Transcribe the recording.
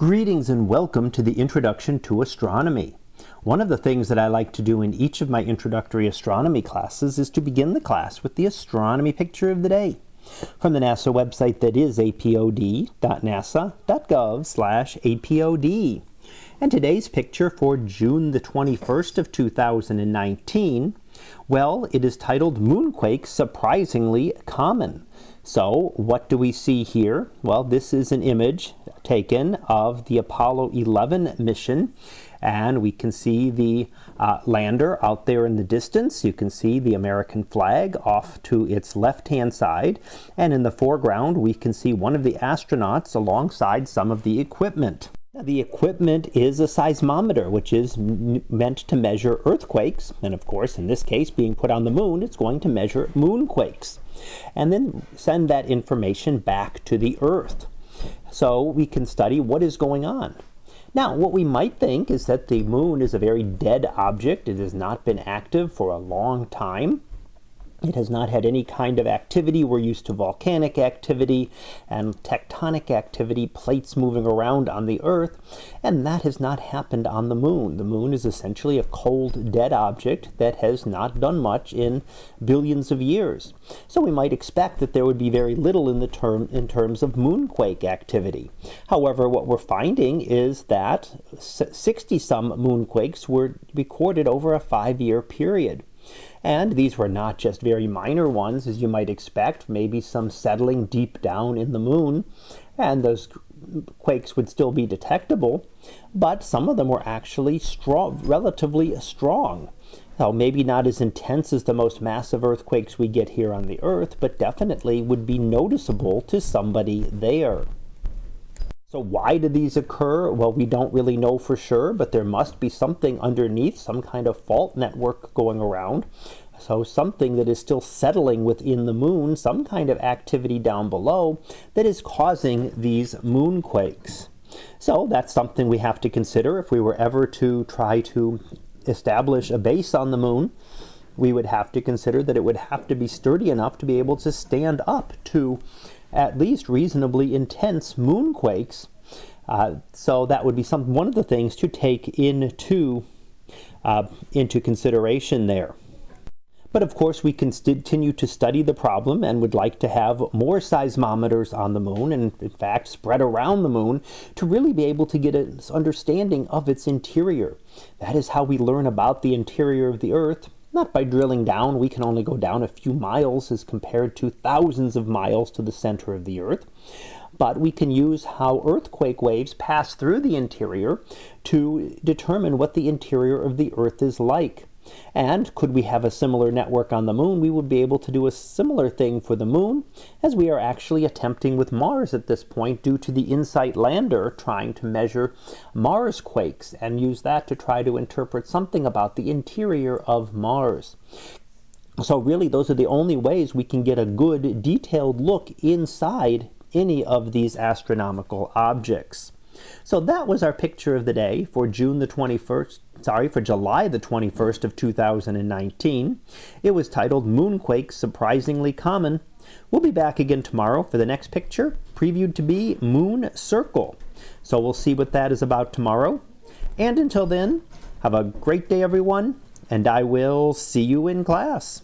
Greetings and welcome to the Introduction to Astronomy. One of the things that I like to do in each of my introductory astronomy classes is to begin the class with the astronomy picture of the day from the NASA website that is apod.nasa.gov slash apod. And today's picture for June the 21st of 2019, well, it is titled Moonquakes Surprisingly Common. So what do we see here? Well, this is an image taken of the Apollo 11 mission and we can see the uh, lander out there in the distance. You can see the American flag off to its left-hand side and in the foreground we can see one of the astronauts alongside some of the equipment. The equipment is a seismometer, which is meant to measure earthquakes, and of course, in this case, being put on the moon, it's going to measure moonquakes, and then send that information back to the Earth. So we can study what is going on. Now, what we might think is that the moon is a very dead object. It has not been active for a long time. It has not had any kind of activity. We're used to volcanic activity and tectonic activity, plates moving around on the Earth, and that has not happened on the Moon. The Moon is essentially a cold, dead object that has not done much in billions of years. So we might expect that there would be very little in the term in terms of moonquake activity. However, what we're finding is that 60 some moonquakes were recorded over a five-year period. And these were not just very minor ones, as you might expect, maybe some settling deep down in the moon, and those quakes would still be detectable, but some of them were actually strong, relatively strong. Now, maybe not as intense as the most massive earthquakes we get here on the Earth, but definitely would be noticeable to somebody there. So why do these occur? Well, we don't really know for sure, but there must be something underneath, some kind of fault network going around. So something that is still settling within the moon, some kind of activity down below that is causing these moonquakes. So that's something we have to consider if we were ever to try to establish a base on the moon. We would have to consider that it would have to be sturdy enough to be able to stand up to at least reasonably intense moonquakes. Uh, so that would be some one of the things to take into uh, into consideration there. But of course, we can continue to study the problem and would like to have more seismometers on the moon and, in fact, spread around the moon to really be able to get an understanding of its interior. That is how we learn about the interior of the Earth not by drilling down. We can only go down a few miles as compared to thousands of miles to the center of the Earth. But we can use how earthquake waves pass through the interior to determine what the interior of the Earth is like. And could we have a similar network on the moon, we would be able to do a similar thing for the moon, as we are actually attempting with Mars at this point due to the InSight lander trying to measure Mars quakes and use that to try to interpret something about the interior of Mars. So really, those are the only ways we can get a good detailed look inside any of these astronomical objects. So that was our picture of the day for June the 21st, sorry, for July the 21st of 2019. It was titled Moonquakes Surprisingly Common. We'll be back again tomorrow for the next picture, previewed to be Moon Circle. So we'll see what that is about tomorrow. And until then, have a great day everyone, and I will see you in class.